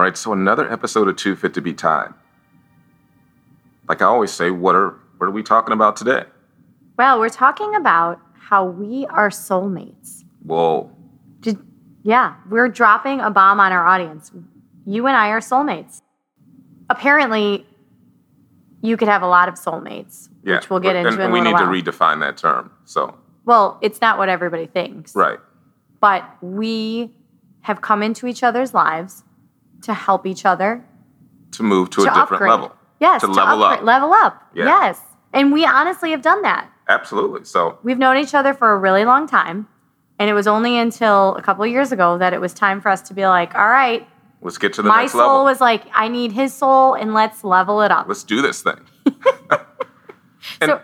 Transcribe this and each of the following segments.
All right, so another episode of Too Fit to Be Tied. Like I always say, what are what are we talking about today? Well, we're talking about how we are soulmates. Whoa. Did, yeah, we're dropping a bomb on our audience. You and I are soulmates. Apparently, you could have a lot of soulmates, yeah, which we'll get and, into and a we need to redefine that term. So, well, it's not what everybody thinks. right, but we have come into each other's lives to help each other to move to, to a different upgrade. level. Yes, to level upgrade, up. Level up. Yeah. Yes. And we honestly have done that. Absolutely. So, We've known each other for a really long time. And it was only until a couple of years ago that it was time for us to be like, all right, let's get to the my next soul level. was like, I need his soul and let's level it up. let's do this thing. and, so,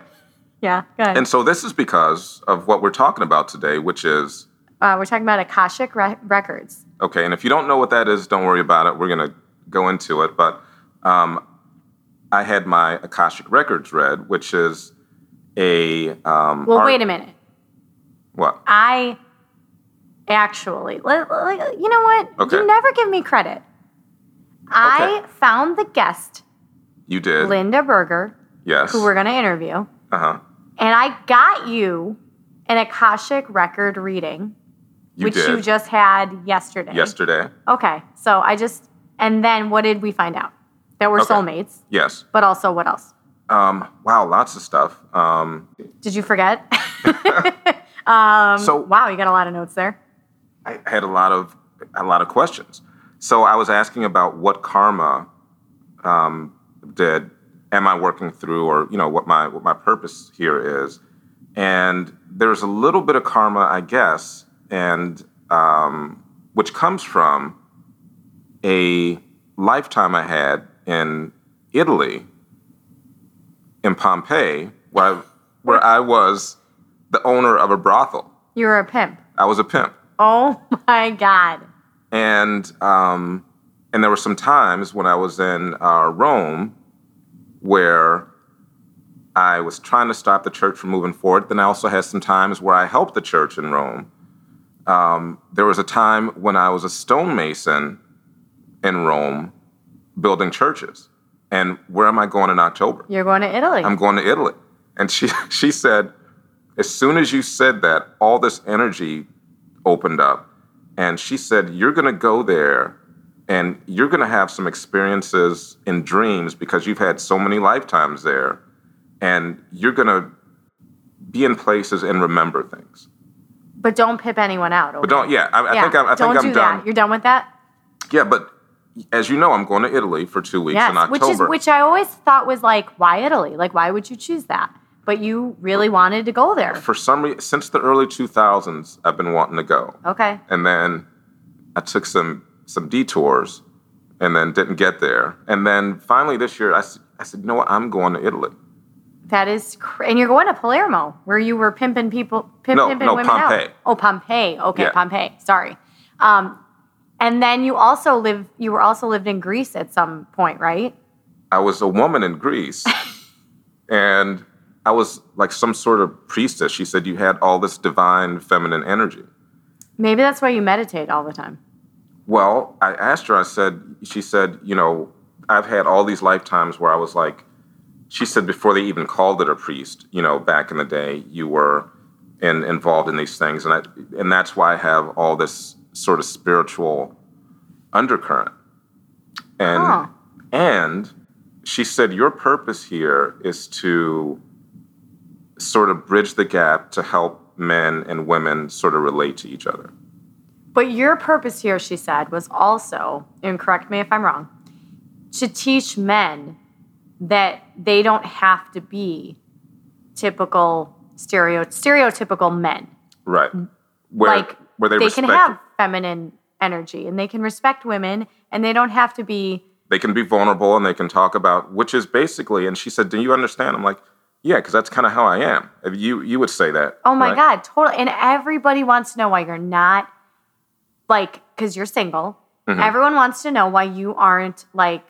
yeah, go ahead. and so this is because of what we're talking about today, which is uh, we're talking about Akashic re- Records. Okay, and if you don't know what that is, don't worry about it. We're going to go into it. But um, I had my Akashic Records read, which is a. Um, Well, art- wait a minute. What? I actually, you know what? Okay. You never give me credit. I Okay. found the guest, You did? Linda Berger, yes. who we're going to interview, uh huh. and I got you an Akashic record reading, You which did. you just had yesterday. yesterday. Okay. So I just, and then what did we find out? That we're Okay. soulmates, Yes. but also what else? Um, wow, lots of stuff. Um, Did you forget? um, So- wow, you got a lot of notes there. I had a lot of a lot of questions. So I was asking about what karma um, did. Am I working through, or you know, what my what my purpose here is? And there's a little bit of karma, I guess, and um, which comes from a lifetime I had in Italy, in Pompeii, where I, where I was the owner of a brothel. You were a pimp. I was a pimp Oh my God. and um, and there were some times when I was in uh, Rome where I was trying to stop the church from moving forward. Then I also had some times where I helped the church in Rome. Um, there was a time when I was a stonemason in Rome, building churches. And where am I going in October? You're going to Italy. I'm going to Italy. And she she said, as soon as you said that, all this energy opened up. And she said, You're gonna go there and you're gonna have some experiences in dreams because you've had so many lifetimes there. And you're gonna be in places and remember things. But don't pip anyone out. But don't yeah, I, I think I'm I don't think I'm do done. that. You're done with that. Yeah, but as you know, I'm going to Italy for two weeks in Yes, which October. is which I always thought was like, why Italy? Like, why would you choose that? But you really wanted to go there. for some reason, since the early 2000s, I've been wanting to go. Okay. and then I took some some detours, and then didn't get there. And then finally this year, I, I said, you know what, I'm going to Italy. That is, cr- and you're going to Palermo, where you were pimping people, pimp, No, pimping no, women Pompeii. out. Oh, Pompeii. Okay, Yeah. Pompeii. Sorry. Um, and then you also live. You were also lived in Greece at some point, right? I was a woman in Greece, and I was like some sort of priestess. She said you had all this divine feminine energy. Maybe that's why you meditate all the time. Well, I asked her, I said, she said, you know, I've had all these lifetimes where I was like, she said before they even called it a priest, you know, back in the day, you were in, involved in these things. And, I, and that's why I have all this sort of spiritual undercurrent. And, and she said, your purpose here is to sort of bridge the gap to help men and women sort of relate to each other. But your purpose here, she said, was also, and correct me if I'm wrong, to teach men that they don't have to be typical stereo stereotypical men. Right. Where like where they, they can have feminine energy and they can respect women and they don't have to be they can be vulnerable and they can talk about which is basically and she said, Do you understand? I'm like, Yeah, because that's kind of how I am. If you you would say that. Oh my right? God, totally. And everybody wants to know why you're not like, because you're single. Mm-hmm. Everyone wants to know why you aren't like,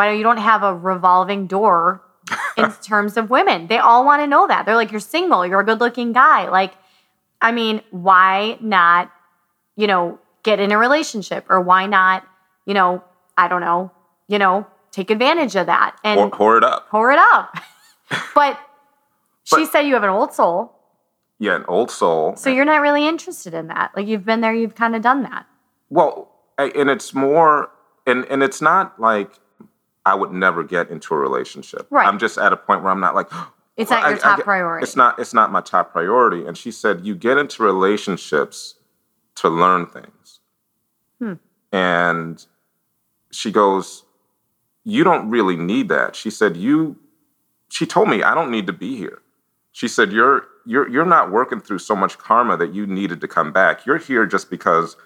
why you don't have a revolving door in terms of women. They all want to know that. They're like, you're single, you're a good looking guy. Like, I mean, why not, you know, get in a relationship or why not, you know, I don't know, you know, take advantage of that and Whore, whore it up. pour it up. but she But- said you have an old soul. Yeah, an old soul. So you're not really interested in that. Like you've been there, you've kind of done that. Well, I- and it's more, and and it's not like I would never get into a relationship. Right. I'm just at a point where I'm not like. It's not your I- I top get- priority. It's not. It's not my top priority. And she said, you get into relationships to learn things. Hmm. And she goes, you don't really need that. She said, you. She told me I don't need to be here. She said, you're you're you're not working through so much karma that you needed to come back. You're here just because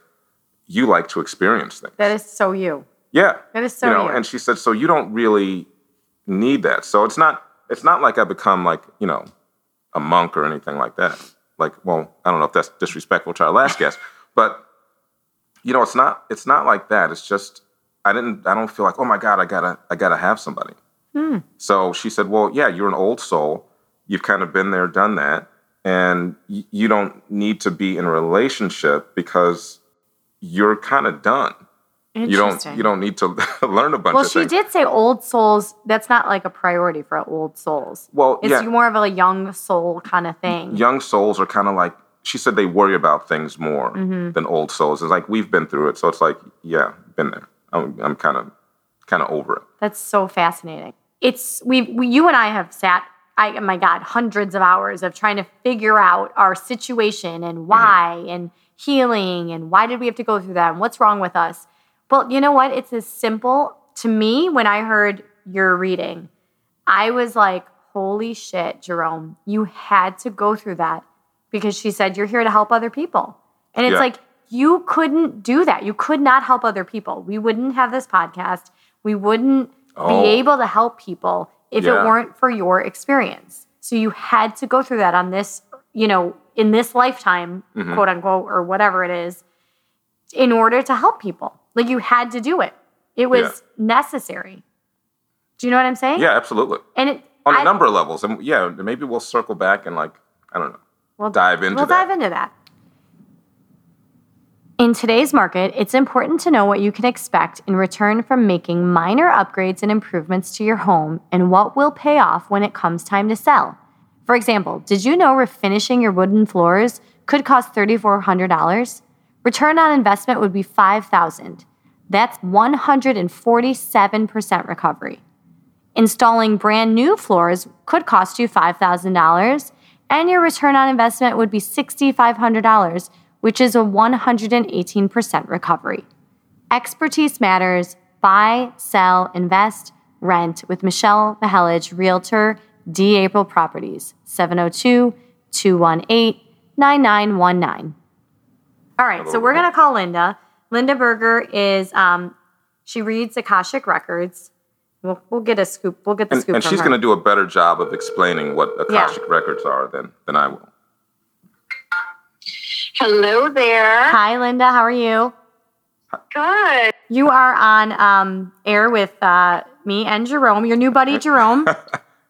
you like to experience things. That is so you. Yeah. That is so you know, you. and she said, so you don't really need that. So it's not it's not like I become like, you know, a monk or anything like that. Like, well, I don't know if that's disrespectful to our last guest, but you know, it's not it's not like that. It's just I didn't I don't feel like, oh my God, I gotta I gotta have somebody. Hmm. So she said, well, yeah, you're an old soul. You've kind of been there, done that. And y- you don't need to be in a relationship because you're kind of done you don't you don't need to learn a bunch of things. Well, she things. did say old souls. That's not like a priority for old souls. Well, It's yeah, more of a young soul kind of thing. young souls are kind of like she said they worry about things more Mm-hmm. than old souls. It's like we've been through it, so it's like yeah, been there. I'm I'm kind of kind of over it. That's so fascinating. It's we, we you and I have sat I oh my god, hundreds of hours of trying to figure out our situation Mm-hmm. and why and healing and why did we have to go through that and what's wrong with us. But you know what? It's as simple to me when I heard your reading. I was like, "Holy shit, Jerome, you had to go through that." Because she said you're here to help other people. And it's Yeah. like you couldn't do that. You could not help other people. We wouldn't have this podcast. We wouldn't Oh. be able to help people if Yeah. it weren't for your experience. So you had to go through that on this, you know, in this lifetime, Mm-hmm. quote unquote, or whatever it is, in order to help people. Like you had to do it. It was Yeah. necessary. Do you know what I'm saying? Yeah, absolutely. And it On a I- number of levels, and yeah, maybe we'll circle back and like I don't know, We'll dive into We'll that. dive into that. In today's market, it's important to know what you can expect in return from making minor upgrades and improvements to your home and what will pay off when it comes time to sell. For example, did you know refinishing your wooden floors could cost $3,400? Return on investment would be 5,000. That's 147% recovery. Installing brand new floors could cost you $5,000, and your return on investment would be $6,500, which is a 118% recovery. Expertise matters. Buy, sell, invest, rent with Michelle Mahelich, Realtor, D. April Properties, 702 218 9919. All right, so we're going to call Linda. Linda Berger is, um, she reads Akashic Records. We'll, we'll get a scoop. We'll get the and, scoop and from she's going to do a better job of explaining what Akashic records are than than I will. Hello there. Hi, Linda. How are you? Good. You are on um, air with uh, me and Jerome, your new buddy Jerome.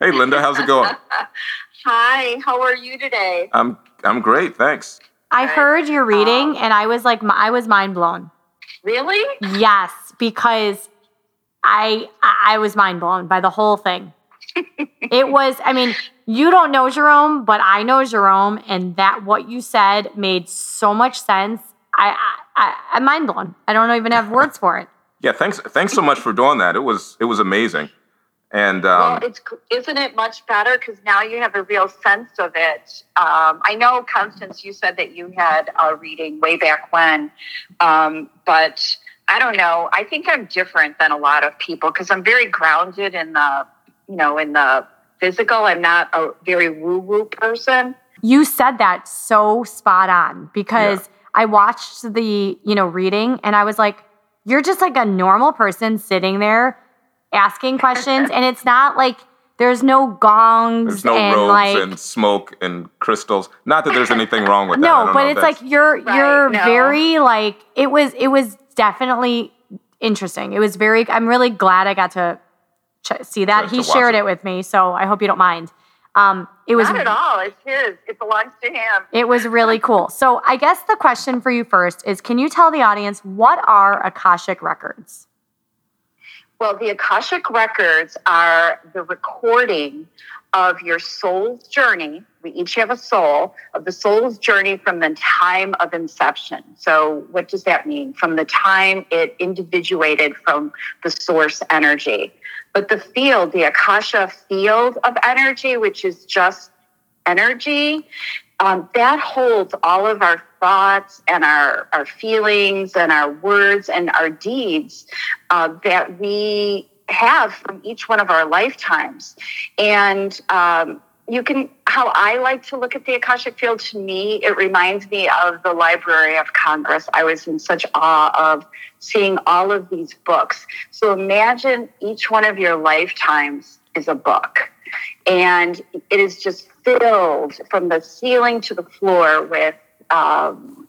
Hey, Linda, how's it going? Hi. How are you today? I'm I'm great, thanks. I heard your reading, um, and I was like, I was mind blown. Really? Yes, because I I was mind blown by the whole thing. it was, I mean, you don't know Jerome, but I know Jerome, and that what you said made so much sense. I, I, I I'm mind blown. I don't even have words for it. Yeah, thanks thanks so much for doing that. It was it was amazing. And um, well, it's isn't it much better because now you have a real sense of it. Um, I know, Constance, you said that you had a reading way back when, um, but I don't know. I think I'm different than a lot of people because I'm very grounded in the, you know, in the physical. I'm not a very woo woo person. you said that so spot on because Yeah. I watched the, you know, reading and I was like, you're just like a normal person sitting there asking questions and it's not like there's no gongs There's no and robes like and smoke and crystals. Not that there's anything wrong with that. No, but it's like you're Right, you're no. very like it was it was definitely interesting. It was very I'm really glad I got to ch- see that. To- he to shared it. it with me, so I hope you don't mind. Um it was Not at all. It's his. It belongs to him. it was really cool. So I guess the question for you first is can you tell the audience what are Akashic records? Well, the Akashic records are the recording of your soul's journey. We each have a soul of the soul's journey from the time of inception. So, what does that mean? From the time it individuated from the source energy. But the field, the Akasha field of energy, which is just energy, um, that holds all of our thoughts and our, our feelings and our words and our deeds uh, that we have from each one of our lifetimes. And um, you can, how I like to look at the Akashic Field, to me, it reminds me of the Library of Congress. I was in such awe of seeing all of these books. So imagine each one of your lifetimes is a book. And it is just filled from the ceiling to the floor with um,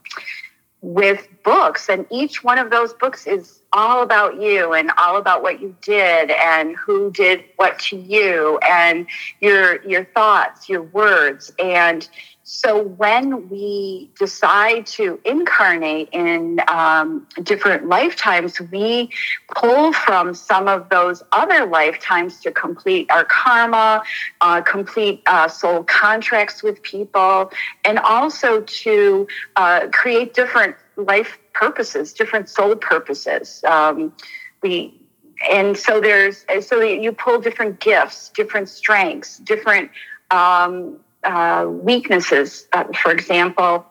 with books, and each one of those books is all about you and all about what you did and who did what to you and your your thoughts, your words, and so when we decide to incarnate in um, different lifetimes, we pull from some of those other lifetimes to complete our karma, uh, complete uh, soul contracts with people, and also to uh, create different life purposes, different soul purposes. Um, we and so there's so you pull different gifts, different strengths, different um, uh, weaknesses. Uh, for example,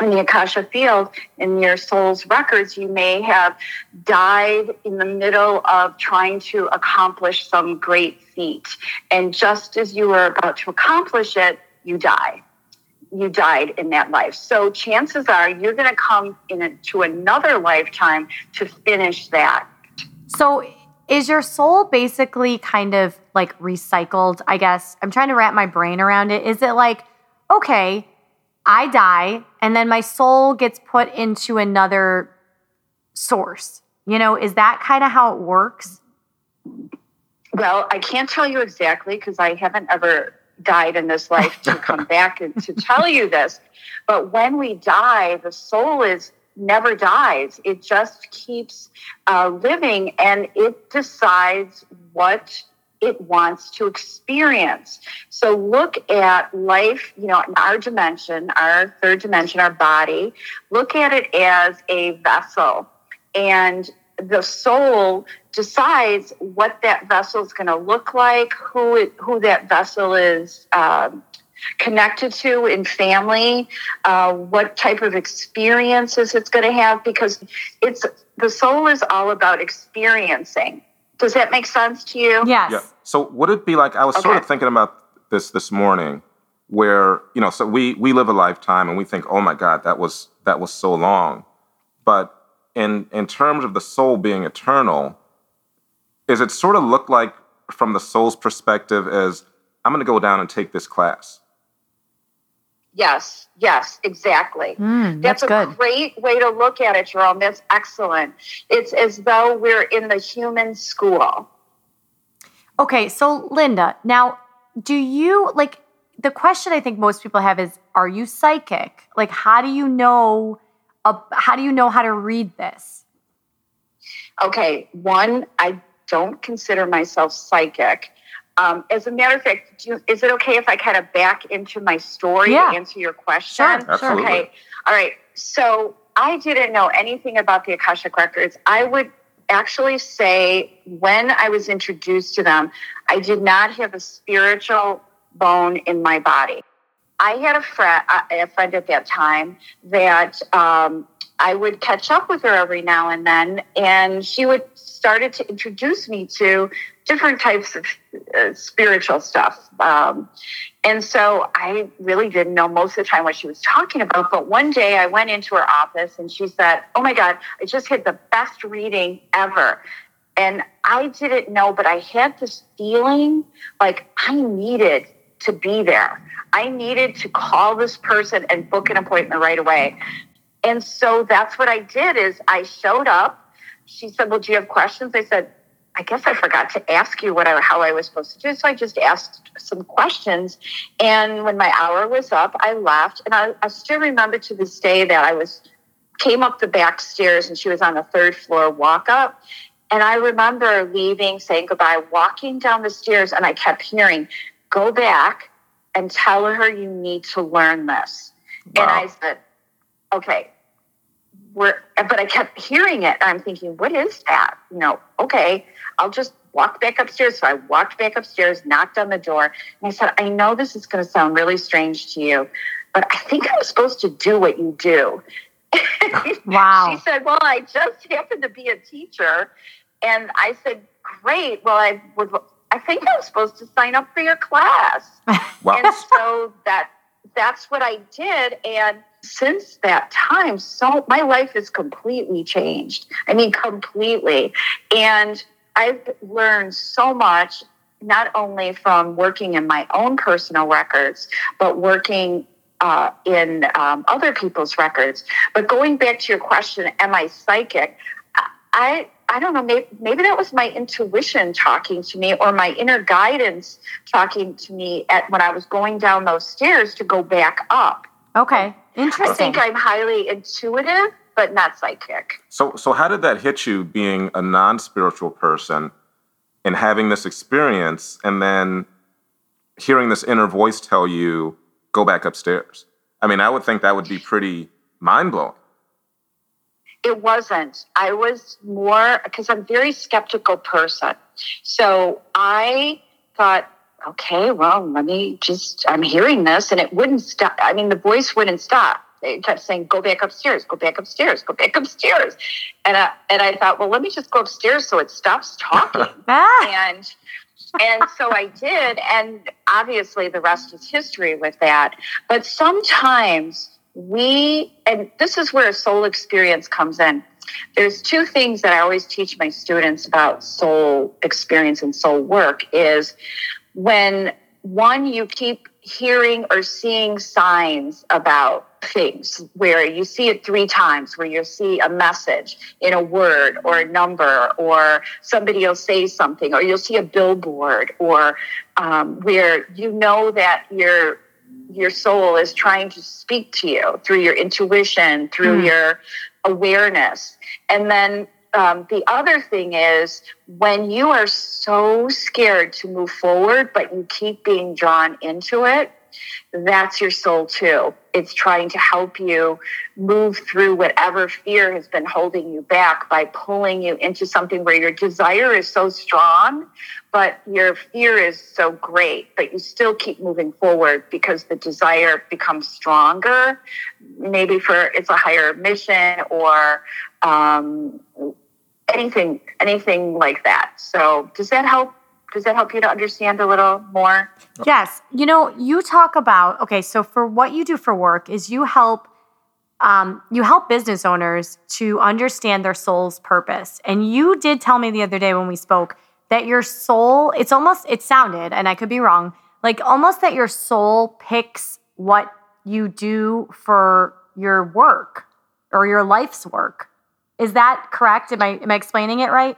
in the Akasha field, in your soul's records, you may have died in the middle of trying to accomplish some great feat. And just as you were about to accomplish it, you die. You died in that life. So chances are you're going to come into another lifetime to finish that. So is your soul basically kind of like recycled? I guess I'm trying to wrap my brain around it. Is it like, okay, I die and then my soul gets put into another source? You know, is that kind of how it works? Well, I can't tell you exactly because I haven't ever died in this life to come back and to tell you this. But when we die, the soul is never dies. It just keeps uh, living and it decides what it wants to experience. So look at life, you know, in our dimension, our third dimension, our body, look at it as a vessel. And the soul decides what that vessel is going to look like, who it, who that vessel is um, connected to in family, uh, what type of experiences it's going to have, because it's the soul is all about experiencing. Does that make sense to you? Yes. Yeah. So would it be like I was sort of thinking about this this morning, where you know, so we we live a lifetime and we think, oh my God, that was that was so long, but in in terms of the soul being eternal, is it sort of look like from the soul's perspective as I'm going to go down and take this class. Yes, yes, exactly. Mm, That's, that's, a good. great way to look at it, Jerome. That's excellent. It's as though we're in the human school. Okay, so Linda, now do you like the question I think most people have is are you psychic? Like how do you know uh, how do you know how to read this? Okay, one, I don't consider myself psychic. Um, as a matter of fact, do you, is it okay if I kind of back into my story Yeah. to answer your question? Sure, sure. Absolutely. Okay. All right. So I didn't know anything about the Akashic Records. I would actually say when I was introduced to them, I did not have a spiritual bone in my body. I had a friend, a friend at that time that um, I would catch up with her every now and then, and she would started to introduce me to different types of uh, spiritual stuff. Um, and so I really didn't know most of the time what she was talking about. But one day I went into her office and she said, Oh my God, I just had the best reading ever. And I didn't know, but I had this feeling like I needed to be there. I needed to call this person and book an appointment right away. And so that's what I did is I showed up. She said, Well, do you have questions? I said, I guess I forgot to ask you what I, how I was supposed to do. So I just asked some questions. And when my hour was up, I left. And I, I still remember to this day that I was came up the back stairs and she was on the third floor walk up. And I remember leaving, saying goodbye, walking down the stairs, and I kept hearing, go back and tell her you need to learn this. Wow. And I said, okay, we're, but I kept hearing it. I'm thinking, what is that? You know, okay, I'll just walk back upstairs. So I walked back upstairs, knocked on the door, and I said, I know this is going to sound really strange to you, but I think I'm supposed to do what you do. Wow. she said, Well, I just happen to be a teacher. And I said, Great. Well, I would I think I'm supposed to sign up for your class. Wow. And so that that's what I did. And since that time, so my life has completely changed. I mean, completely. And I've learned so much, not only from working in my own personal records, but working uh, in um, other people's records. But going back to your question, am I psychic? I I don't know. Maybe, maybe that was my intuition talking to me, or my inner guidance talking to me at when I was going down those stairs to go back up. Okay, interesting. I think I'm highly intuitive, but not psychic. So, so how did that hit you, being a non-spiritual person, and having this experience, and then hearing this inner voice tell you, "Go back upstairs"? I mean, I would think that would be pretty mind blowing. It wasn't. I was more because I'm a very skeptical person. So I thought, okay, well, let me just, I'm hearing this and it wouldn't stop. I mean, the voice wouldn't stop. They kept saying, go back upstairs, go back upstairs, go back upstairs. And I, and I thought, well, let me just go upstairs so it stops talking. Ah. and, and so I did. And obviously the rest is history with that. But sometimes we, and this is where a soul experience comes in. There's two things that I always teach my students about soul experience and soul work is when one, you keep hearing or seeing signs about things where you see it three times, where you see a message in a word or a number, or somebody will say something, or you'll see a billboard, or um, where you know that you're your soul is trying to speak to you through your intuition, through mm. your awareness. And then um, the other thing is when you are so scared to move forward, but you keep being drawn into it, that's your soul too. It's trying to help you move through whatever fear has been holding you back by pulling you into something where your desire is so strong, but your fear is so great, but you still keep moving forward because the desire becomes stronger. Maybe for it's a higher mission or um, anything, anything like that. So, does that help does that help you to understand a little more? Yes. You know, you talk about okay. So for what you do for work is you help um, you help business owners to understand their soul's purpose. And you did tell me the other day when we spoke that your soul. It's almost it sounded, and I could be wrong, like almost that your soul picks what you do for your work or your life's work. Is that correct? Am I am I explaining it right?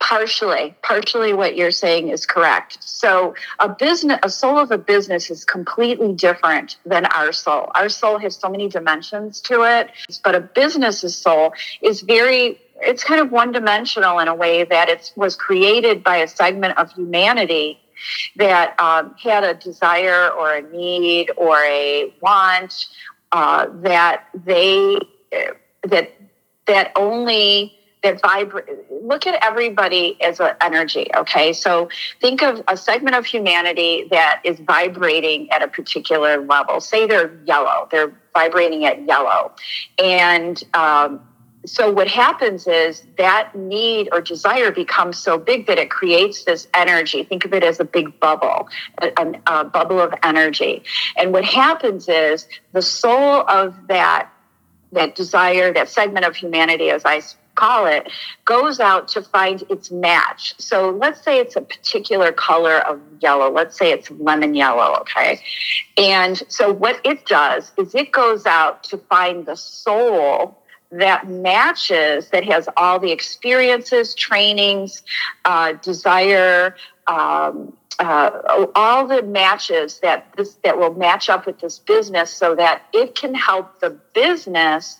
partially partially what you're saying is correct so a business a soul of a business is completely different than our soul our soul has so many dimensions to it but a business's soul is very it's kind of one dimensional in a way that it was created by a segment of humanity that um, had a desire or a need or a want uh, that they that that only that vibrate look at everybody as an energy okay so think of a segment of humanity that is vibrating at a particular level say they're yellow they're vibrating at yellow and um, so what happens is that need or desire becomes so big that it creates this energy. Think of it as a big bubble, a, a bubble of energy. And what happens is the soul of that that desire, that segment of humanity, as I call it, goes out to find its match. So let's say it's a particular color of yellow. Let's say it's lemon yellow, okay? And so what it does is it goes out to find the soul that matches, that has all the experiences, trainings, uh, desire, um, uh, all the matches that this that will match up with this business, so that it can help the business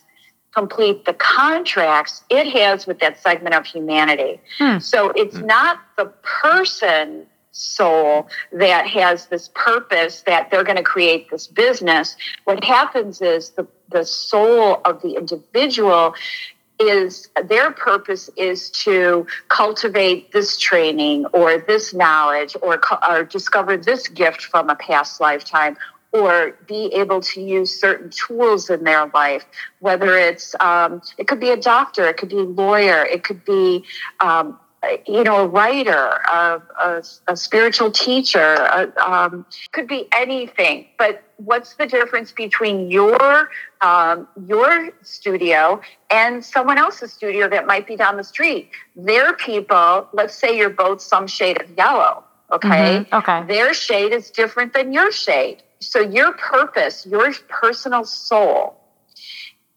complete the contracts it has with that segment of humanity. Hmm. So it's hmm. not the person soul that has this purpose that they're going to create this business. What happens is the, the soul of the individual is their purpose is to cultivate this training or this knowledge or, or discover this gift from a past lifetime or be able to use certain tools in their life whether it's um, it could be a doctor it could be a lawyer it could be um, you know, a writer, a, a, a spiritual teacher, a, um, could be anything. But what's the difference between your um, your studio and someone else's studio that might be down the street? Their people, let's say you're both some shade of yellow. Okay. Mm-hmm. Okay. Their shade is different than your shade. So your purpose, your personal soul,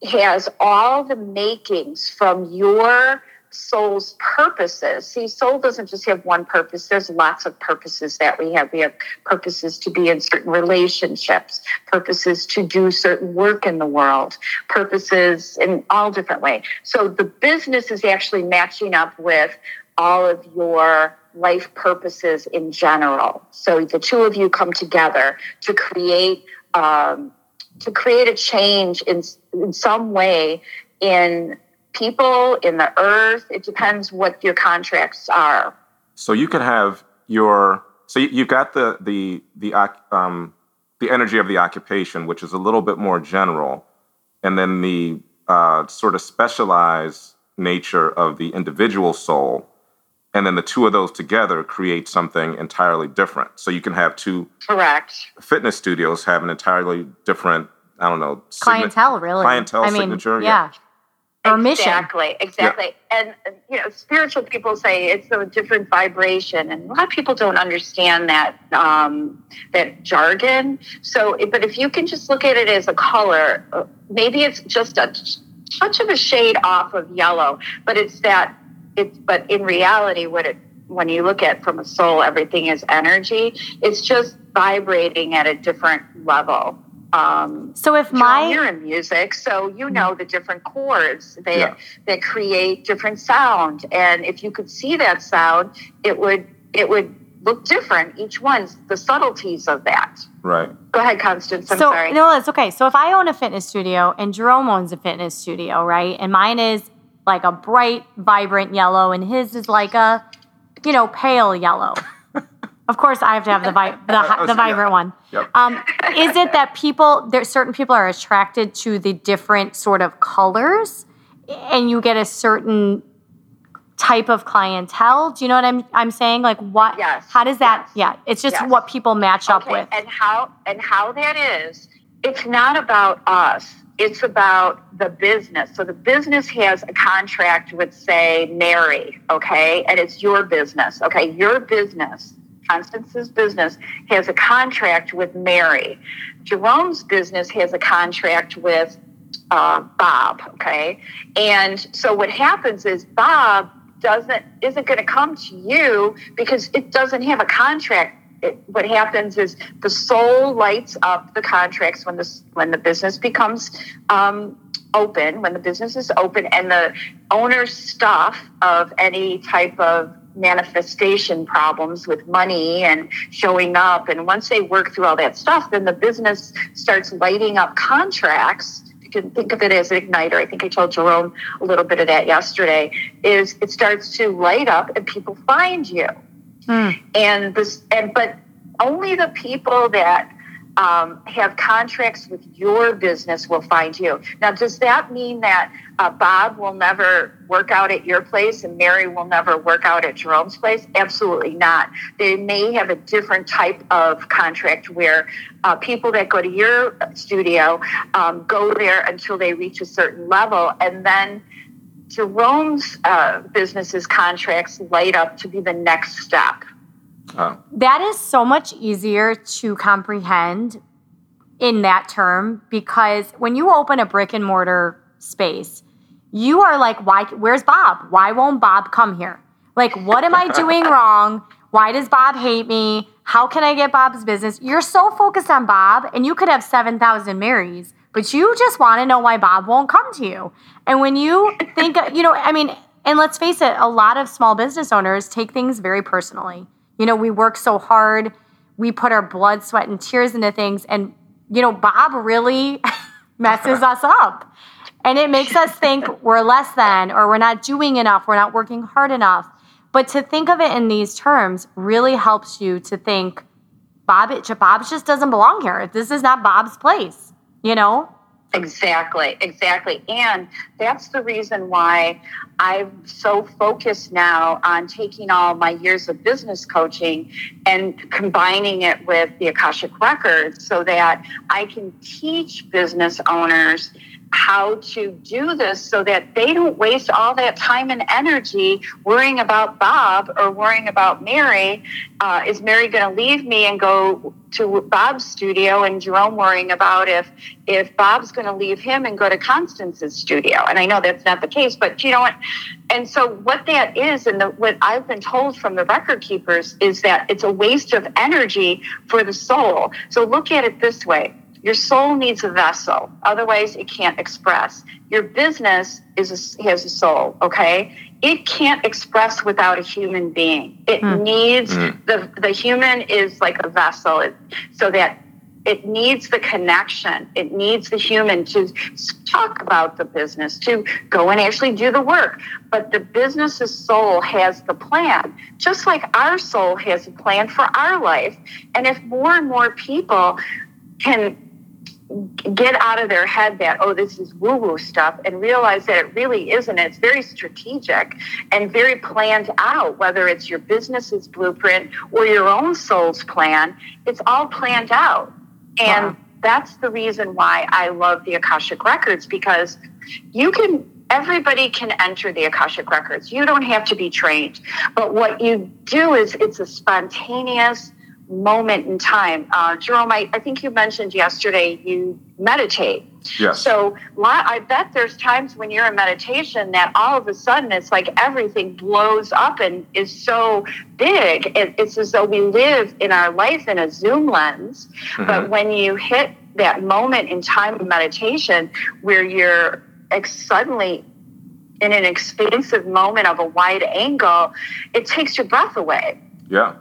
has all the makings from your soul's purposes. See, soul doesn't just have one purpose. There's lots of purposes that we have. We have purposes to be in certain relationships, purposes to do certain work in the world, purposes in all different ways. So the business is actually matching up with all of your life purposes in general. So the two of you come together to create um, to create a change in in some way in people, in the earth. It depends what your contracts are. So you can have your so you've got the the the um, the energy of the occupation, which is a little bit more general, and then the uh, sort of specialized nature of the individual soul, and then the two of those together create something entirely different. So you can have two correct fitness studios have an entirely different I don't know clientele, really clientele I signature. Mean, yeah. yeah or mission. Exactly, exactly. Yeah. And you know, spiritual people say it's a different vibration, and a lot of people don't understand that um, that jargon. So, but if you can just look at it as a color, uh, maybe it's just a touch of a shade off of yellow, but it's that. It's but in reality, what it when you look at from a soul, everything is energy. It's just vibrating at a different level. Um, so if my you're in music, so you know the different chords that yeah. that create different sound, and if you could see that sound, it would it would look different. Each one's the subtleties of that. Right. Go ahead, Constance. I'm so, sorry. No, it's okay. So if I own a fitness studio and Jerome owns a fitness studio, right, and mine is like a bright, vibrant yellow, and his is like a you know pale yellow. Of course, I have to have the vi- the, the vibrant one. Yep. Um, is it that people there certain people are attracted to the different sort of colors, and you get a certain type of clientele? Do you know what I'm I'm saying? Like what? Yes. How does that? Yes. Yeah, it's just yes. what people match okay. up with. And how and how that is. It's not about us. It's about the business. So the business has a contract with, say, Mary, okay, and it's your business, okay, your business Constance's business has a contract with Mary. Jerome's business has a contract with uh, Bob. Okay, and so what happens is Bob doesn't isn't going to come to you because it doesn't have a contract. It, what happens is the soul lights up the contracts when this when the business becomes um, open, when the business is open, and the owner's stuff of any type of manifestation problems with money and showing up. And once they work through all that stuff, then the business starts lighting up contracts. You can think of it as an igniter. I think I told Jerome a little bit of that yesterday. Is it starts to light up and people find you. Hmm. And this and but only the people that um, have contracts with your business will find you. Now, does that mean that uh, Bob will never work out at your place and Mary will never work out at Jerome's place? Absolutely not. They may have a different type of contract where uh, people that go to your studio um, go there until they reach a certain level and then Jerome's uh, business's contracts light up to be the next step. Oh. That is so much easier to comprehend in that term because when you open a brick and mortar space, you are like, why? Where's Bob? Why won't Bob come here? Like, what am I doing wrong? Why does Bob hate me? How can I get Bob's business? You're so focused on Bob, and you could have 7,000 Marys, but you just want to know why Bob won't come to you. And when you think, you know, I mean, and let's face it, a lot of small business owners take things very personally. You know, we work so hard, we put our blood, sweat, and tears into things. And, you know, Bob really messes us up. And it makes us think we're less than, or we're not doing enough, we're not working hard enough. But to think of it in these terms really helps you to think, Bob, Bob just doesn't belong here. This is not Bob's place, you know? Exactly, exactly. And that's the reason why I'm so focused now on taking all my years of business coaching and combining it with the Akashic Records so that I can teach business owners how to do this so that they don't waste all that time and energy worrying about Bob or worrying about Mary. Uh, is Mary going to leave me and go to Bob's studio, and Jerome worrying about if if Bob's going to leave him and go to Constance's studio? And I know that's not the case, but you know what? And so what that is, and the, what I've been told from the record keepers is that it's a waste of energy for the soul. So look at it this way your soul needs a vessel, otherwise, it can't express. Your business is a, has a soul, okay? It can't express without a human being. It mm. needs mm. the the human is like a vessel, it, so that it needs the connection. It needs the human to talk about the business, to go and actually do the work. But the business's soul has the plan, just like our soul has a plan for our life. And if more and more people can get out of their head that oh this is woo woo stuff and realize that it really isn't. It's very strategic and very planned out whether it's your business's blueprint or your own soul's plan. It's all planned out. And wow. that's the reason why i love the akashic records because you can everybody can enter the akashic records. You don't have to be trained. But what you do is it's a spontaneous moment in time. Uh, Jerome, I, I think you mentioned yesterday you meditate. Yes. So I bet there's times when you're in meditation that all of a sudden it's like everything blows up and is so big. It, it's as though we live in our life in a zoom lens. Mm-hmm. But when you hit that moment in time of meditation where you're suddenly in an expansive moment of a wide angle, it takes your breath away. Yeah.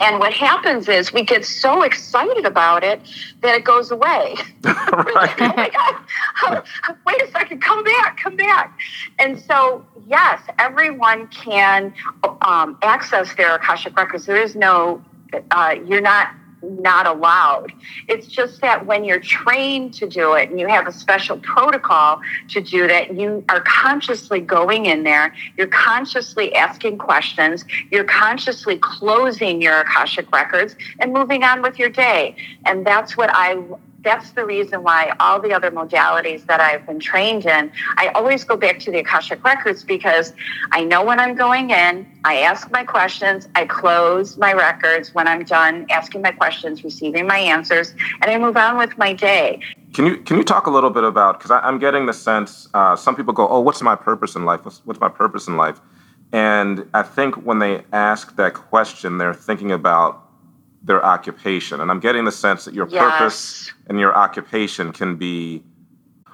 And what happens is we get so excited about it that it goes away. like, oh my God, wait a second, come back, come back. And so, yes, everyone can um, access their Akashic records. There is no, uh, you're not not allowed. It's just that when you're trained to do it and you have a special protocol to do that, you are consciously going in there, you're consciously asking questions, you're consciously closing your Akashic records and moving on with your day. And that's what I that's the reason why all the other modalities that I've been trained in, I always go back to the Akashic Records because I know when I'm going in, I ask my questions, I close my records when I'm done asking my questions, receiving my answers, and I move on with my day. Can you can you talk a little bit about because I'm getting the sense uh, some people go, oh, what's my purpose in life? What's, what's my purpose in life? And I think when they ask that question, they're thinking about their occupation. And I'm getting the sense that your yes. purpose and your occupation can be.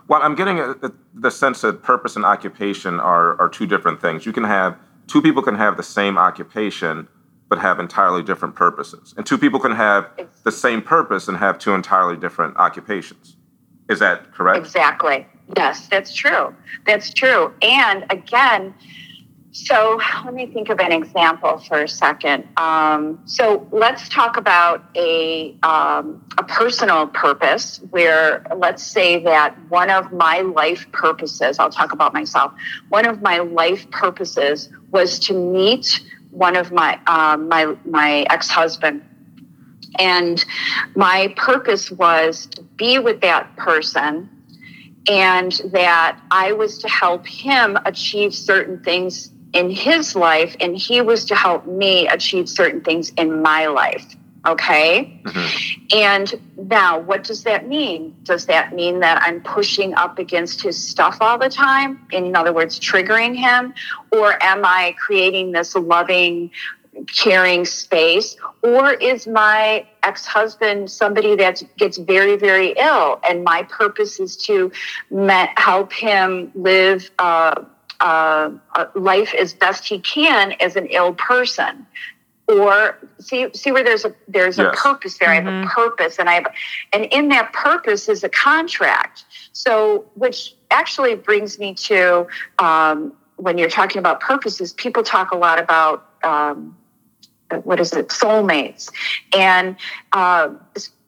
Well, I'm getting a, a, the sense that purpose and occupation are, are two different things. You can have two people can have the same occupation, but have entirely different purposes. And two people can have the same purpose and have two entirely different occupations. Is that correct? Exactly. Yes, that's true. That's true. And again, so let me think of an example for a second. Um, so let's talk about a um, a personal purpose where let's say that one of my life purposes. I'll talk about myself. One of my life purposes was to meet one of my um, my my ex husband. And my purpose was to be with that person and that I was to help him achieve certain things in his life, and he was to help me achieve certain things in my life. Okay. Mm-hmm. And now, what does that mean? Does that mean that I'm pushing up against his stuff all the time? In other words, triggering him? Or am I creating this loving, caring space? Or is my ex husband somebody that gets very, very ill? And my purpose is to help him live uh, uh, life as best he can as an ill person. Or see see where there's a there's yes. a purpose there. Mm-hmm. I have a mm-hmm. purpose, and I have, and in that purpose is a contract. So, which actually brings me to um, when you're talking about purposes, people talk a lot about um, what is it, soulmates, and uh,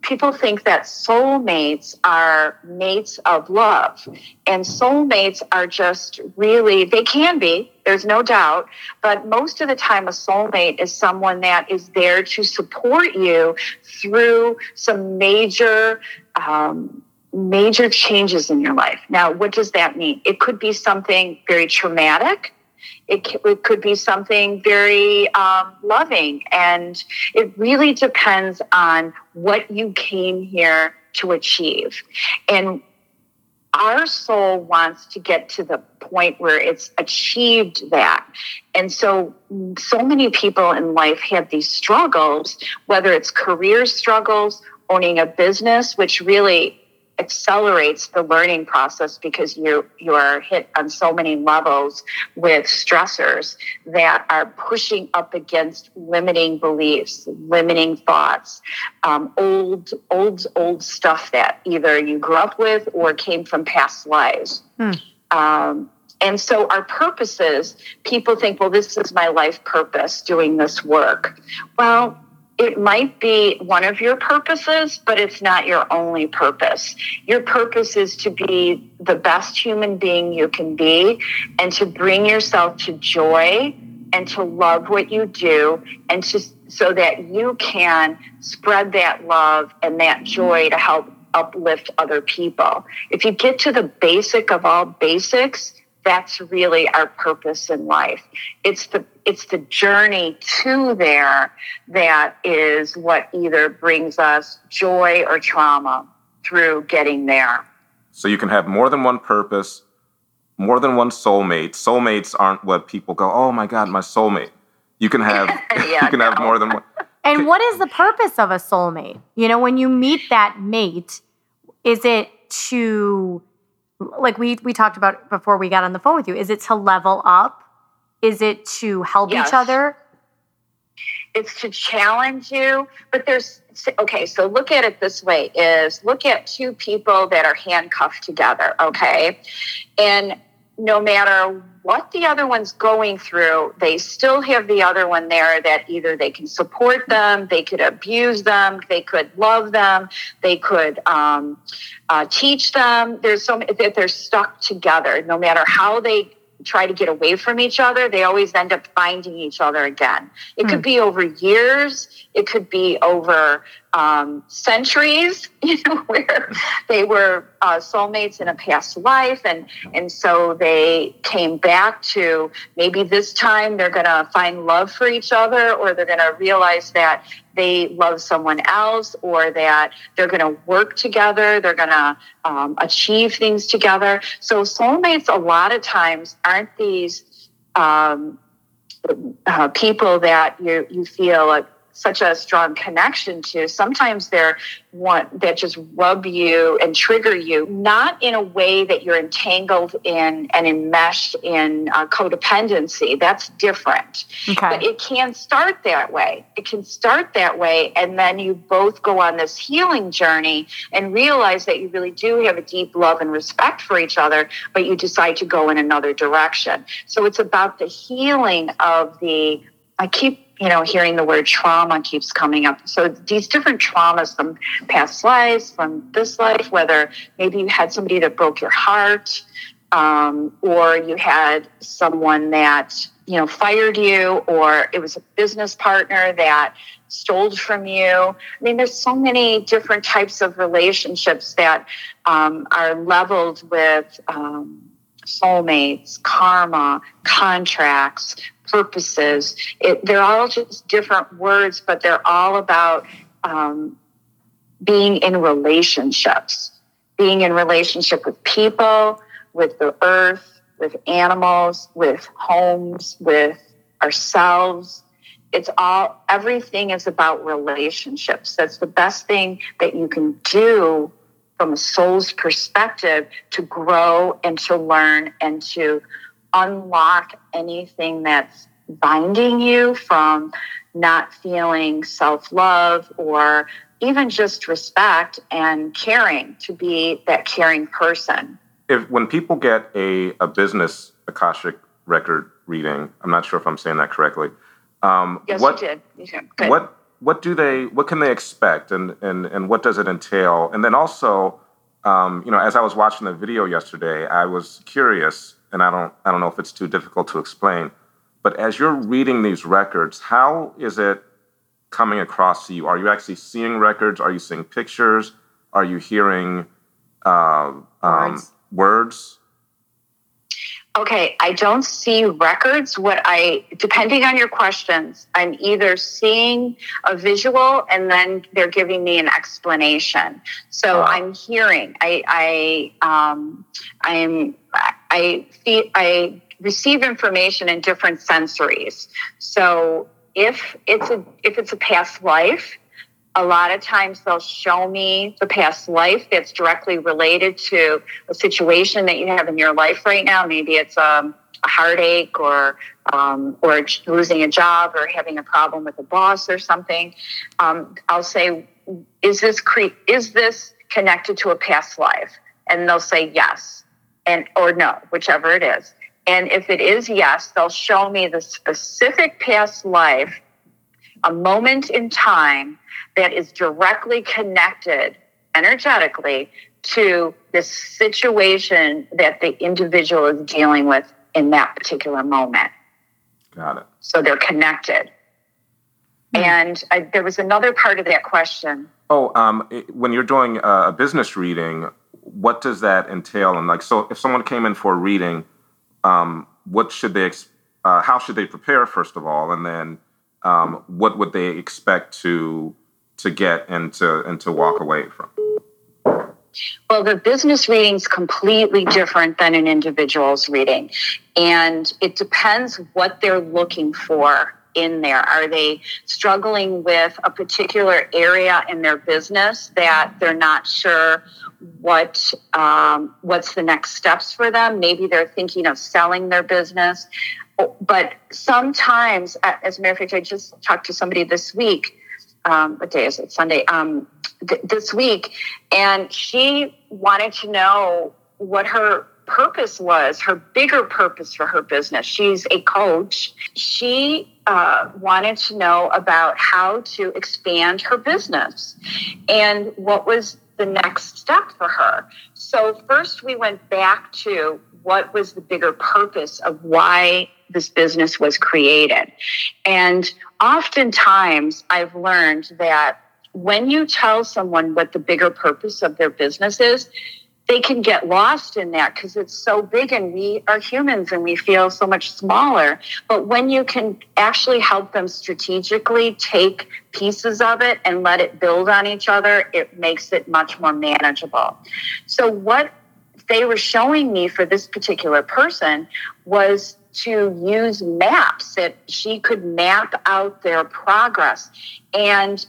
people think that soulmates are mates of love. And soulmates are just really, they can be, there's no doubt. But most of the time, a soulmate is someone that is there to support you through some major, um, major changes in your life. Now, what does that mean? It could be something very traumatic it, it could be something very um, loving. And it really depends on what you came here to achieve. And our soul wants to get to the point where it's achieved that. And so, so many people in life have these struggles, whether it's career struggles, owning a business, which really accelerates the learning process because you you are hit on so many levels with stressors that are pushing up against limiting beliefs, limiting thoughts, um, old old old stuff that either you grew up with or came from past lives. Hmm. Um, and so our purposes, people think, well, this is my life purpose doing this work. Well, it might be one of your purposes, but it's not your only purpose. Your purpose is to be the best human being you can be and to bring yourself to joy and to love what you do and to so that you can spread that love and that joy to help uplift other people. If you get to the basic of all basics, that's really our purpose in life. It's the it's the journey to there that is what either brings us joy or trauma through getting there. So you can have more than one purpose, more than one soulmate. Soulmates aren't what people go, "Oh my god, my soulmate." You can have yeah, you can no. have more than one. And what is the purpose of a soulmate? You know, when you meet that mate, is it to like we we talked about before we got on the phone with you is it to level up is it to help yes. each other it's to challenge you but there's okay so look at it this way is look at two people that are handcuffed together okay and no matter what the other one's going through, they still have the other one there that either they can support them, they could abuse them, they could love them, they could um, uh, teach them. There's so that they're stuck together. No matter how they try to get away from each other, they always end up finding each other again. It could hmm. be over years, it could be over um, centuries, you know, where they were uh, soulmates in a past life, and and so they came back to maybe this time they're going to find love for each other, or they're going to realize that they love someone else, or that they're going to work together, they're going to um, achieve things together. So soulmates, a lot of times, aren't these um, uh, people that you you feel like such a strong connection to. Sometimes they're one that just rub you and trigger you, not in a way that you're entangled in and enmeshed in uh, codependency. That's different. Okay. But it can start that way. It can start that way, and then you both go on this healing journey and realize that you really do have a deep love and respect for each other, but you decide to go in another direction. So it's about the healing of the. I keep you know, hearing the word trauma keeps coming up. So these different traumas from past lives, from this life, whether maybe you had somebody that broke your heart, um, or you had someone that you know fired you, or it was a business partner that stole from you. I mean, there's so many different types of relationships that um, are leveled with. Um, soulmates, karma, contracts, purposes. It, they're all just different words, but they're all about um, being in relationships, being in relationship with people, with the earth, with animals, with homes, with ourselves. It's all, everything is about relationships. That's the best thing that you can do from a soul's perspective to grow and to learn and to unlock anything that's binding you from not feeling self love or even just respect and caring to be that caring person. If when people get a, a business Akashic record reading, I'm not sure if I'm saying that correctly. Um, yes, what, you did. You did. What what do they what can they expect and and and what does it entail? And then also, um, you know, as I was watching the video yesterday, I was curious and I don't I don't know if it's too difficult to explain. But as you're reading these records, how is it coming across to you? Are you actually seeing records? Are you seeing pictures? Are you hearing uh, um, words. words? Okay, I don't see records. What I, depending on your questions, I'm either seeing a visual and then they're giving me an explanation. So I'm hearing. I, I, um, I'm, I feel, I receive information in different sensories. So if it's a, if it's a past life, a lot of times they'll show me the past life that's directly related to a situation that you have in your life right now. Maybe it's um, a heartache or um, or losing a job or having a problem with a boss or something. Um, I'll say, is this cre- is this connected to a past life? And they'll say yes, and or no, whichever it is. And if it is yes, they'll show me the specific past life, a moment in time that is directly connected energetically to the situation that the individual is dealing with in that particular moment. Got it. So they're connected. Mm-hmm. And I, there was another part of that question. Oh, um, when you're doing a business reading, what does that entail? And like, so if someone came in for a reading, um, what should they, uh, how should they prepare first of all, and then um, what would they expect to to get and to and to walk away from? Well, the business reading is completely different than an individual's reading. And it depends what they're looking for in there. Are they struggling with a particular area in their business that they're not sure what um, what's the next steps for them? Maybe they're thinking of selling their business. But sometimes, as a matter of fact, I just talked to somebody this week um, what day is it? Sunday. Um, th- this week, and she wanted to know what her purpose was, her bigger purpose for her business. She's a coach. She uh, wanted to know about how to expand her business and what was the next step for her. So, first, we went back to what was the bigger purpose of why this business was created. And oftentimes I've learned that when you tell someone what the bigger purpose of their business is, they can get lost in that because it's so big and we are humans and we feel so much smaller. But when you can actually help them strategically take pieces of it and let it build on each other, it makes it much more manageable. So, what they were showing me for this particular person was to use maps that she could map out their progress. And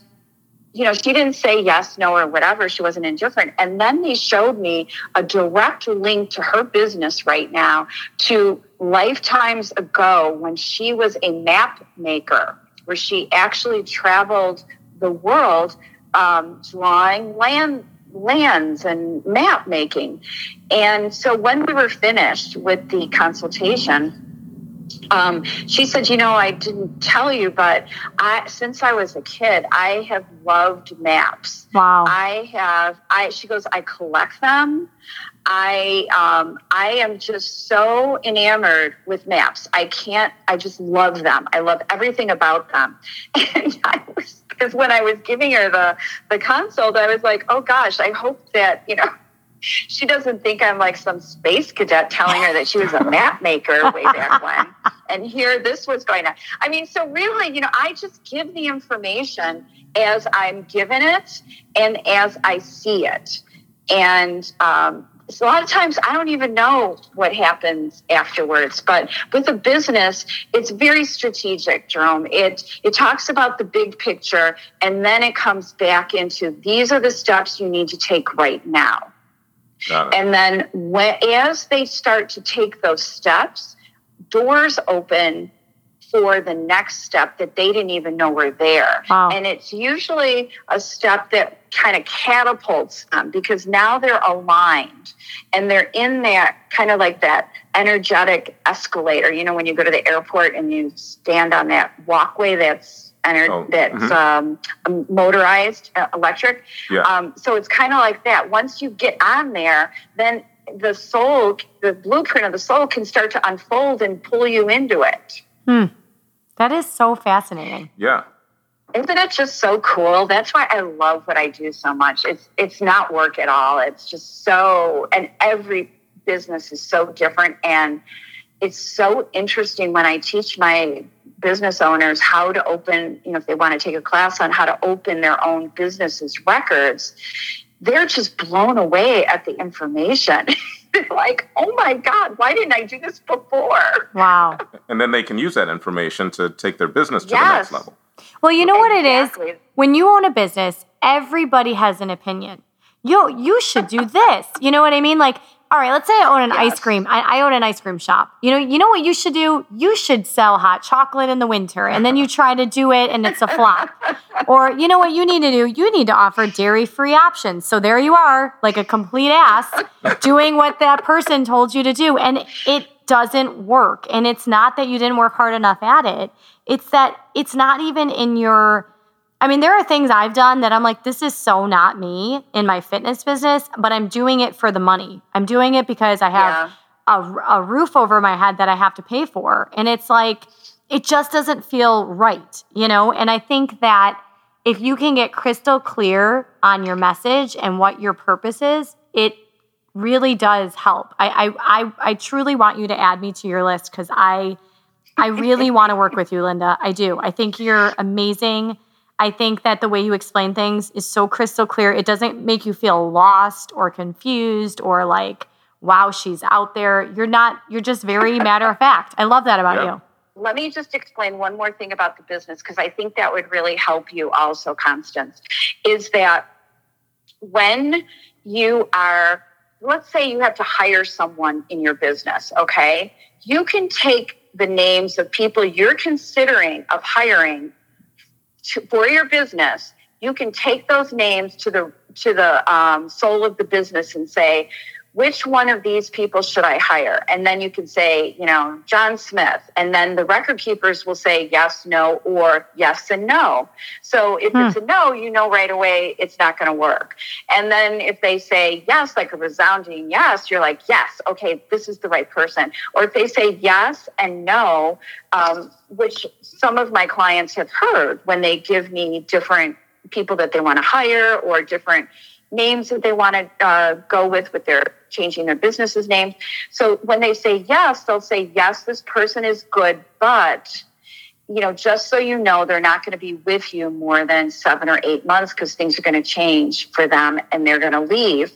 you know, she didn't say yes, no, or whatever. She wasn't indifferent. And then they showed me a direct link to her business right now to lifetimes ago when she was a map maker, where she actually traveled the world um, drawing land lands and map making. And so when we were finished with the consultation, um, she said, "You know, I didn't tell you, but I, since I was a kid, I have loved maps. Wow. I have. I." She goes, "I collect them. I um, I am just so enamored with maps. I can't. I just love them. I love everything about them." And I was because when I was giving her the the consult, I was like, "Oh gosh, I hope that you know." She doesn't think I'm like some space cadet telling her that she was a map maker way back when. And here this was going on. I mean, so really, you know, I just give the information as I'm given it and as I see it. And um, so a lot of times I don't even know what happens afterwards. But with a business, it's very strategic, Jerome. It it talks about the big picture, and then it comes back into these are the steps you need to take right now. And then when, as they start to take those steps, doors open for the next step that they didn't even know were there. Wow. And it's usually a step that kind of catapults them because now they're aligned and they're in that kind of like that energetic escalator. You know, when you go to the airport and you stand on that walkway that's ener- Oh, that's mhm. um, motorized, uh, electric. Yeah. Um, so it's kind of like that. Once you get on there, then the soul, the blueprint of the soul can start to unfold and pull you into it. Hmm. That is so fascinating. yeah. Isn't it just so cool? That's why I love what I do so much. It's it's not work at all. It's just so and every business is so different and it's so interesting when I teach my business owners how to open, you know, if they want to take a class on how to open their own businesses records, they're just blown away at the information. Like, oh my God, why didn't I do this before? Wow. And then they can use that information to take their business to the next level. Well, you know what it is? When you own a business, everybody has an opinion. Yo, you should do this. You know what I mean? Like, all right, let's say I own an Yes. ice cream. I, I own an ice cream shop. You know, you know what you should do? You should sell hot chocolate in the winter, and then you try to do it, and it's a flop. or you know what you need to do? You need to offer dairy-free options. So there you are, like a complete ass, doing what that person told you to do, and it doesn't work. And it's not that you didn't work hard enough at it. It's that it's not even in your I mean, there are things I've done that I'm like, this is so not me in my fitness business, but I'm doing it for the money. I'm doing it because I have a, a roof over my head that I have to pay for. And it's like, it just doesn't feel right, you know? And I think that if you can get crystal clear on your message and what your purpose is, it really does help. I, I, I, I truly want you to add me to your list because I, I really want to work with you, Linda. I do. I think you're amazing. I think that the way you explain things is so crystal clear. It doesn't make you feel lost or confused or like, wow, she's out there. You're not, you're just very matter of fact. I love that about Yeah. you. Let me just explain one more thing about the business because I think that would really help you also, Constance. Is that when you are, let's say you have to hire someone in your business, okay? You can take the names of people you're considering of hiring to, for your business. You can take those names to the to the um, soul of the business and say, which one of these people should I hire? And then you can say, you know, John Smith. And then the record keepers will say yes, no, or yes and no. So if it's a no, you know right away it's not going to work. And then if they say yes, like a resounding yes, you're like, yes, okay, this is the right person. Or if they say yes and no, um, which some of my clients have heard when they give me different people that they want to hire or different names that they want to uh, go with with their changing their business's names. so when they say yes they'll say yes this person is good but you know just so you know they're not going to be with you more than seven or eight months because things are going to change for them and they're going to leave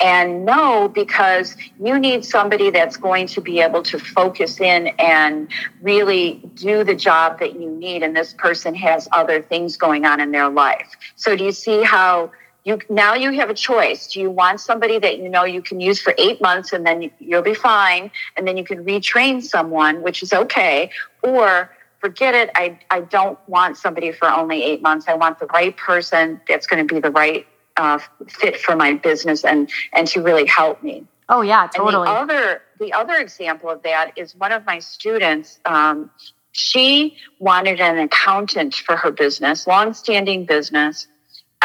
And no, because you need somebody that's going to be able to focus in and really do the job that you need. And this person has other things going on in their life. So do you see how you now you have a choice. Do you want somebody that you know you can use for eight months and then you'll be fine, and then you can retrain someone, which is okay, or forget it. I, I don't want somebody for only eight months. I want the right person that's going to be the right uh, fit for my business and and to really help me. Oh yeah, totally. And the other the other example of that is one of my students. Um, she wanted an accountant for her business, long-standing business.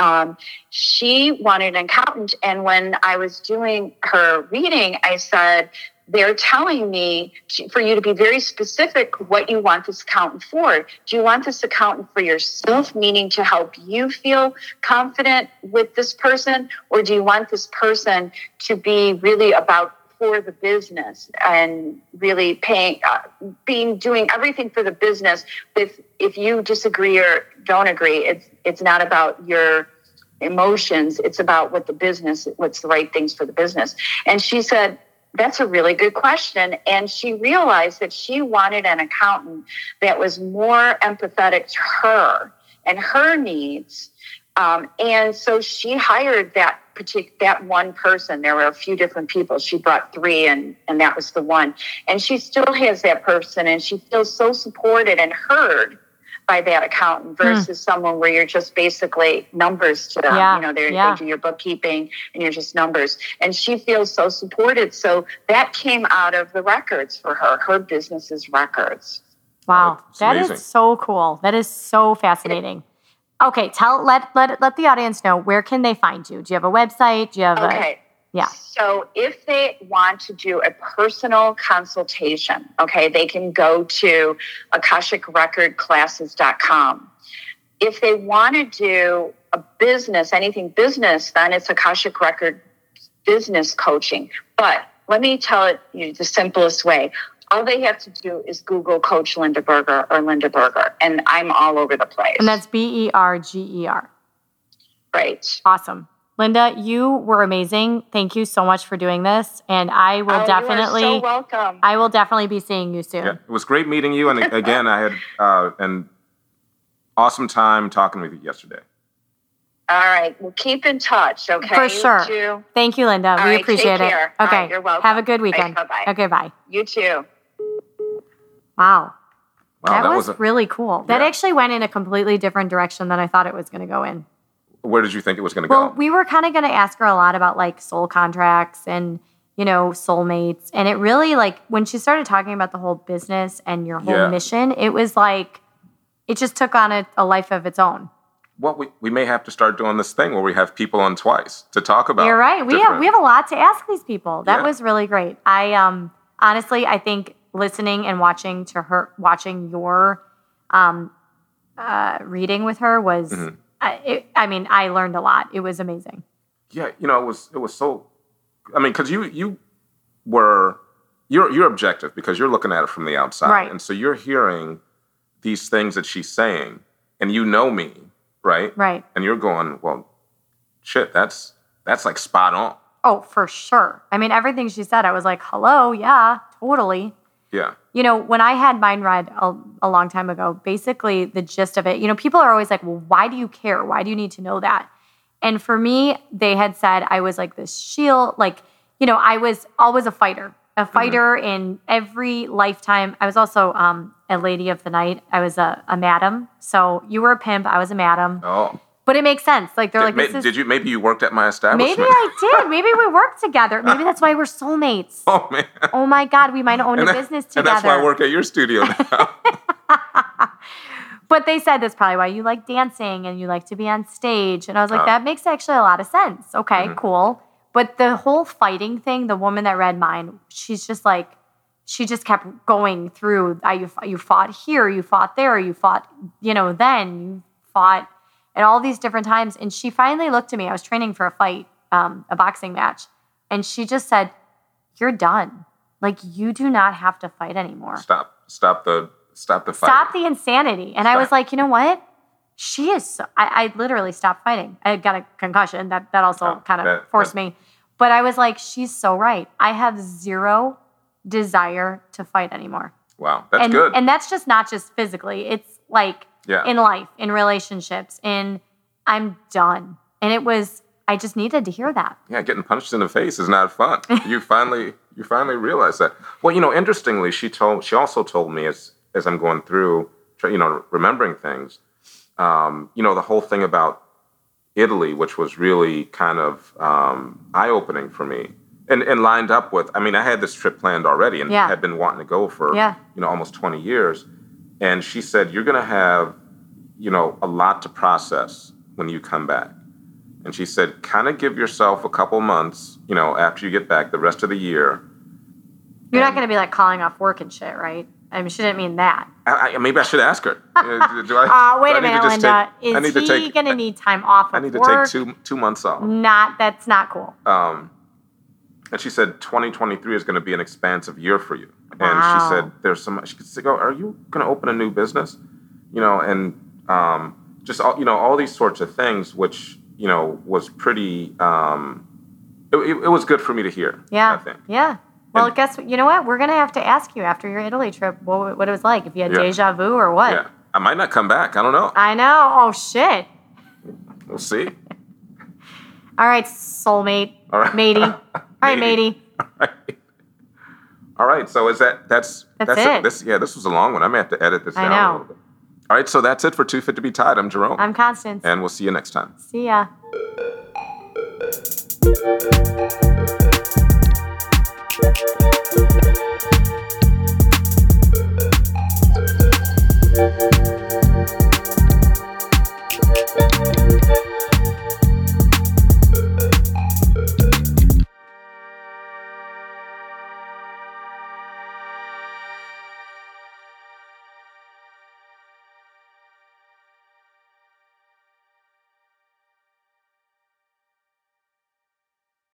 Um, she wanted an accountant, and when I was doing her reading, I said, they're telling me for you to be very specific what you want this accountant for. Do you want this accountant for yourself, meaning to help you feel confident with this person, or do you want this person to be really about for the business and really paying, uh, being doing everything for the business? With if you disagree or don't agree, it's it's not about your emotions; it's about what the business, what's the right things for the business. And she said that's a really good question. And she realized that she wanted an accountant that was more empathetic to her and her needs. Um, and so she hired that particular that one person. There were a few different people. She brought three, and and that was the one. And she still has that person, and she feels so supported and heard by that accountant hmm. versus hmm. someone where you're just basically numbers to them. Yeah. You know, yeah. they do your bookkeeping and you're just numbers. And she feels so supported. So that came out of the records for her, her business's records. Wow. Oh, that amazing. is so cool. That is so fascinating. Okay, tell let let let the audience know where can they find you? Do you have a website? Do you have a okay. a yeah. So if they want to do a personal consultation, okay, they can go to akashicrecordclasses.com. If they want to do a business, anything business, then it's Akashic Record business coaching. But let me tell it you the simplest way. All they have to do is Google Coach Linda Berger or Linda Berger, and I'm all over the place. And that's B E R G E R. Right. Awesome. Linda, you were amazing. Thank you so much for doing this, and I will oh, definitely. so welcome. I will definitely be seeing you soon. Yeah, it was great meeting you, and again, I had uh, an awesome time talking with you yesterday. All right, well, keep in touch, okay? For sure. You Thank you, Linda. All we right, appreciate it. Okay, right, you're welcome. Have a good weekend. Right, bye-bye. Okay, bye. You too. Wow. Wow, that, that was, was a, really cool. Yeah. That actually went in a completely different direction than I thought it was going to go in where did you think it was going to well, go? we were kind of going to ask her a lot about like soul contracts and you know soulmates, and it really like when she started talking about the whole business and your whole Yeah. mission, it was like it just took on a, a life of its own. Well, we, we may have to start doing this thing where we have people on twice to talk about. You're right. We have we have a lot to ask these people. That Yeah. was really great. I um honestly, I think listening and watching to her, watching your um uh, reading with her was. Mhm. I, it, I mean, I learned a lot. It was amazing. Yeah, you know, it was it was so. I mean, because you you were you're you're objective because you're looking at it from the outside, Right. and so you're hearing these things that she's saying, and you know me, right? Right. And you're going, well, shit, that's that's like spot on. Oh, for sure. I mean, everything she said, I was like, hello, yeah, totally. Yeah, You know, when I had Mind Read a, a long time ago, basically the gist of it, you know, people are always like, well, why do you care? Why do you need to know that? And for me, they had said I was like this shield, like, you know, I was always a fighter, a fighter in every lifetime. I was also um, a lady of the night. I was a, a madam. So you were a pimp, I was a madam. Oh, But it makes sense. Like, they're did, like, ma- this is. did you? Maybe you worked at my establishment. Maybe I did. Maybe we worked together. Maybe that's why we're soulmates. oh man. Oh my God, we might own a And that- business And together. that's why I work at your studio now. But they said that's probably why you like dancing and you like to be on stage. And I was like, Oh. that makes actually a lot of sense. Okay, Mhm. cool. But the whole fighting thing, the woman that read mine, she's just like, she just kept going through. I, you, you fought here, you fought there, you fought, you know, then you fought at all these different times. And she finally looked at me. I was training for a fight, um, a boxing match. And she just said, You're done. Like, you do not have to fight anymore. stop, stop the, stop the fight. Stop the insanity. And I was like, you know what? She is. So, I, I literally stopped fighting. I got a concussion. That that also Oh, kind of that- forced that- me. But I was like, she's so right. I have zero desire to fight anymore. Wow, that's and, good. And that's just not just physically. It's like Yeah. in life, in relationships, in I'm done. And it was I just needed to hear that. yeah, getting punched in the face is not fun. you finally you finally realize that. Well, you know, interestingly, she told she also told me as as I'm going through, you know, remembering things. Um, you know, the whole thing about Italy, which was really kind of um, eye opening for me, and and lined up with. I mean, I had this trip planned already, and Yeah. had been wanting to go for Yeah. you know almost 20 years. And she said, "You're going to have, you know, a lot to process when you come back." And she said, kind of give yourself a couple months, you know, after you get back, the rest of the year. You're not gonna be like calling off work and shit, right? I mean she didn't mean that. I, I, maybe I should ask her. Uh, do I- Uh, wait a minute, Linda. take- Is he take- gonna need time off I need to work? take two two months off. Not that's not cool. Um, and she said 2023 is going to be an expansive year for you. And Wow. she said there's some. She could say, go, are you going to open a new business? You know, and um, just all, you know all these sorts of things, which you know was pretty. Um, it, it, it was good for me to hear. Yeah. I think. Yeah. Well, And- guess? You know what? We're gonna have to ask you after your Italy trip what, what it was like. If you had Yeah. deja vu or what. Yeah, I might not come back. I don't know. I know. Oh shit. We'll see. All right, soulmate. All right. Matey. All right, Matey. matey. All right. So is that that's that's, that's it. it. This yeah, this was a long one. I may have to edit this I down know. a little bit. All right, so that's it for Too Fit to Be Tied. I'm Jerome. I'm Constance. And we'll see you next time. See ya.